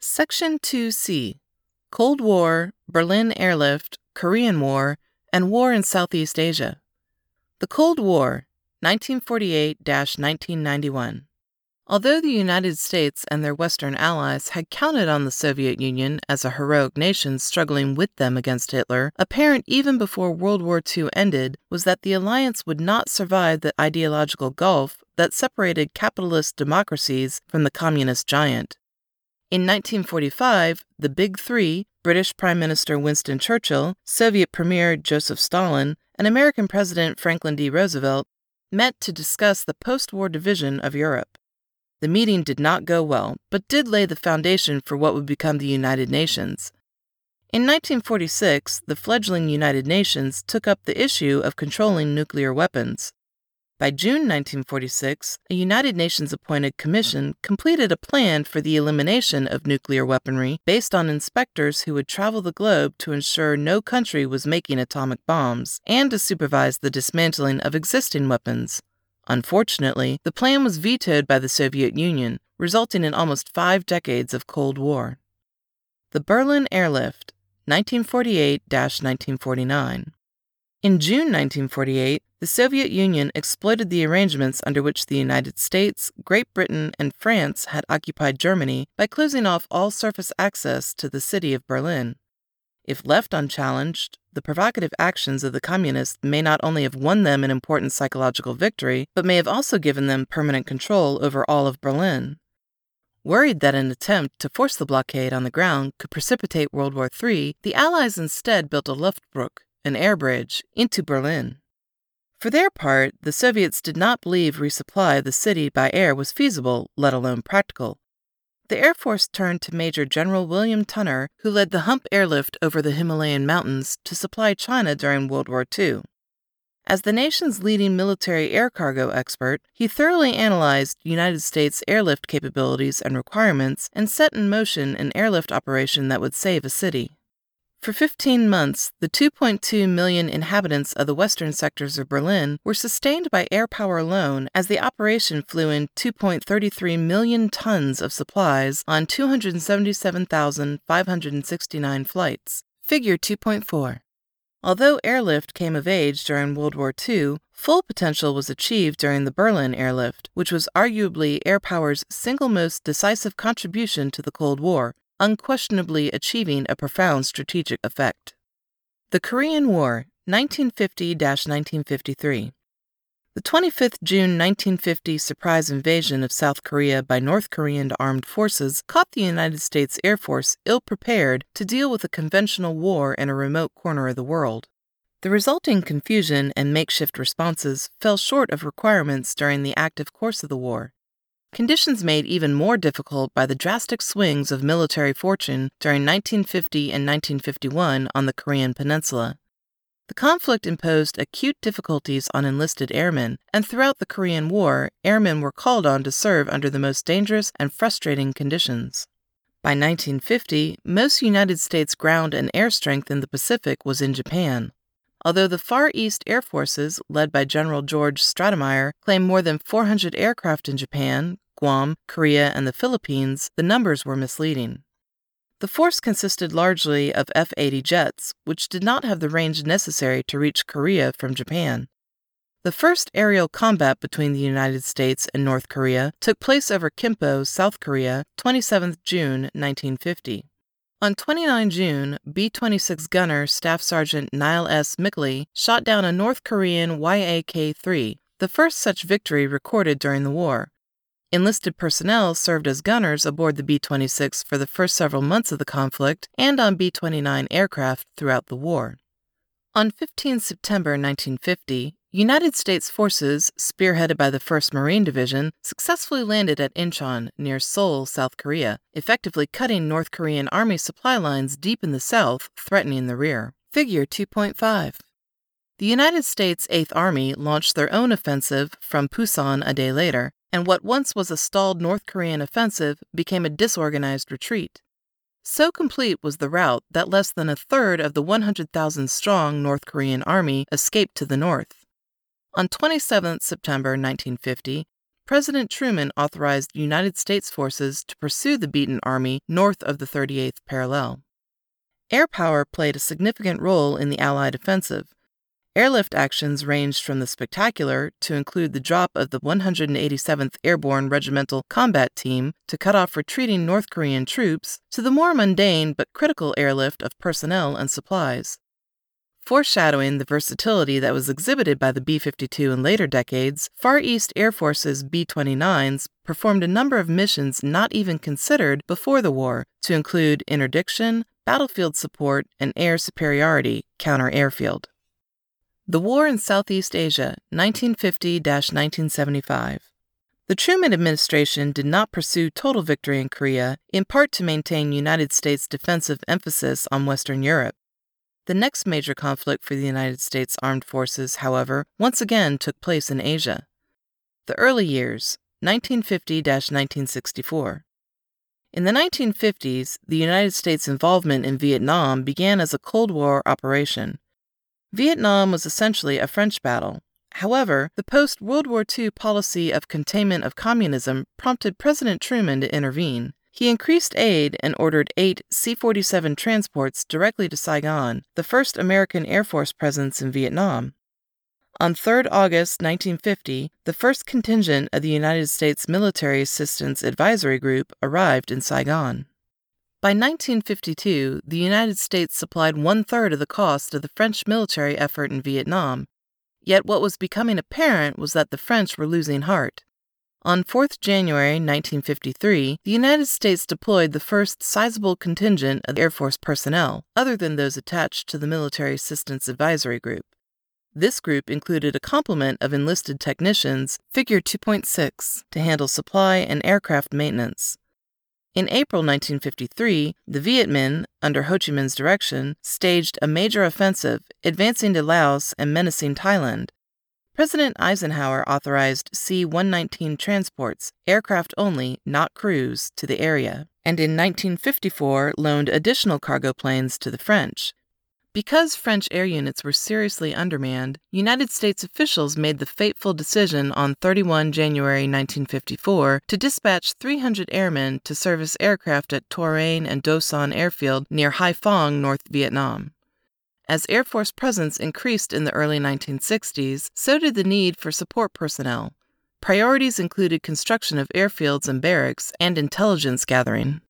Section 2C Cold War, Berlin Airlift, Korean War, and War in Southeast Asia. The Cold War, 1948 1991. Although the United States and their Western allies had counted on the Soviet Union as a heroic nation struggling with them against Hitler, apparent even before World War II ended was that the alliance would not survive the ideological gulf that separated capitalist democracies from the communist giant. In 1945, the Big Three British Prime Minister Winston Churchill, Soviet Premier Joseph Stalin, and American President Franklin D. Roosevelt met to discuss the post war division of Europe. The meeting did not go well, but did lay the foundation for what would become the United Nations. In 1946, the fledgling United Nations took up the issue of controlling nuclear weapons. By June 1946, a United Nations appointed commission completed a plan for the elimination of nuclear weaponry based on inspectors who would travel the globe to ensure no country was making atomic bombs and to supervise the dismantling of existing weapons. Unfortunately, the plan was vetoed by the Soviet Union, resulting in almost five decades of Cold War. The Berlin Airlift, 1948 1949. In June 1948, the Soviet Union exploited the arrangements under which the United States, Great Britain, and France had occupied Germany by closing off all surface access to the city of Berlin. If left unchallenged, the provocative actions of the communists may not only have won them an important psychological victory, but may have also given them permanent control over all of Berlin. Worried that an attempt to force the blockade on the ground could precipitate World War III, the Allies instead built a Luftbrücke, an air bridge, into Berlin. For their part, the Soviets did not believe resupply of the city by air was feasible, let alone practical, the Air Force turned to Major General William Tunner, who led the Hump airlift over the Himalayan mountains to supply China during World War II. As the nation's leading military air cargo expert, he thoroughly analyzed United States airlift capabilities and requirements and set in motion an airlift operation that would save a city. For 15 months, the 2.2 million inhabitants of the western sectors of Berlin were sustained by air power alone as the operation flew in 2.33 million tons of supplies on 277,569 flights. Figure 2.4. Although airlift came of age during World War II, full potential was achieved during the Berlin airlift, which was arguably air power's single most decisive contribution to the Cold War, unquestionably achieving a profound strategic effect. The Korean War, 1950 1953. The 25th June 1950 surprise invasion of South Korea by North Korean armed forces caught the United States Air Force ill prepared to deal with a conventional war in a remote corner of the world. The resulting confusion and makeshift responses fell short of requirements during the active course of the war, Conditions made even more difficult by the drastic swings of military fortune during 1950 and 1951 on the Korean Peninsula. The conflict imposed acute difficulties on enlisted airmen, and throughout the Korean War, airmen were called on to serve under the most dangerous and frustrating conditions. By 1950, most United States ground and air strength in the Pacific was in Japan. Although the Far East Air Forces, led by General George Stratemeyer, claimed more than 400 aircraft in Japan, Guam, Korea, and the Philippines, the numbers were misleading. The force consisted largely of F 80 jets, which did not have the range necessary to reach Korea from Japan. The first aerial combat between the United States and North Korea took place over Kimpo, South Korea, 27 June 1950. On 29 June, B 26 gunner Staff Sergeant Nyle S. Mickley shot down a North Korean YAK 3, the first such victory recorded during the war. Enlisted personnel served as gunners aboard the B 26 for the first several months of the conflict and on B 29 aircraft throughout the war. On 15 September 1950, United States forces, spearheaded by the 1st Marine Division, successfully landed at Incheon, near Seoul, South Korea, effectively cutting North Korean Army supply lines deep in the south, threatening the rear. Figure 2.5. The United States Eighth Army launched their own offensive from Pusan a day later, and what once was a stalled North Korean offensive became a disorganized retreat. So complete was the rout that less than a third of the 100,000 strong North Korean army escaped to the north. On 27 September 1950, President Truman authorized United States forces to pursue the beaten army north of the 38th parallel. Air power played a significant role in the Allied offensive. Airlift actions ranged from the spectacular to include the drop of the 187th Airborne Regimental Combat Team to cut off retreating North Korean troops to the more mundane but critical airlift of personnel and supplies. Foreshadowing the versatility that was exhibited by the B 52 in later decades, Far East Air Force's B 29s performed a number of missions not even considered before the war, to include interdiction, battlefield support, and air superiority counter airfield. The War in Southeast Asia, 1950 1975. The Truman administration did not pursue total victory in Korea, in part to maintain United States' defensive emphasis on Western Europe. The next major conflict for the United States Armed Forces, however, once again took place in Asia. The early years, 1950 1964. In the 1950s, the United States' involvement in Vietnam began as a Cold War operation. Vietnam was essentially a French battle. However, the post World War II policy of containment of communism prompted President Truman to intervene. He increased aid and ordered eight C 47 transports directly to Saigon, the first American Air Force presence in Vietnam. On 3 August 1950, the first contingent of the United States Military Assistance Advisory Group arrived in Saigon. By 1952, the United States supplied one third of the cost of the French military effort in Vietnam. Yet what was becoming apparent was that the French were losing heart. On 4th January 1953, the United States deployed the first sizable contingent of Air Force personnel, other than those attached to the Military Assistance Advisory Group. This group included a complement of enlisted technicians, Figure 2.6, to handle supply and aircraft maintenance. In April 1953, the Viet Minh, under Ho Chi Minh's direction, staged a major offensive, advancing to Laos and menacing Thailand. President Eisenhower authorized C 119 transports, aircraft only, not crews, to the area, and in 1954 loaned additional cargo planes to the French. Because French air units were seriously undermanned, United States officials made the fateful decision on 31 January 1954 to dispatch 300 airmen to service aircraft at Tourane and Do Son Airfield near Haiphong, North Vietnam. As Air Force presence increased in the early 1960s, so did the need for support personnel. Priorities included construction of airfields and barracks and intelligence gathering.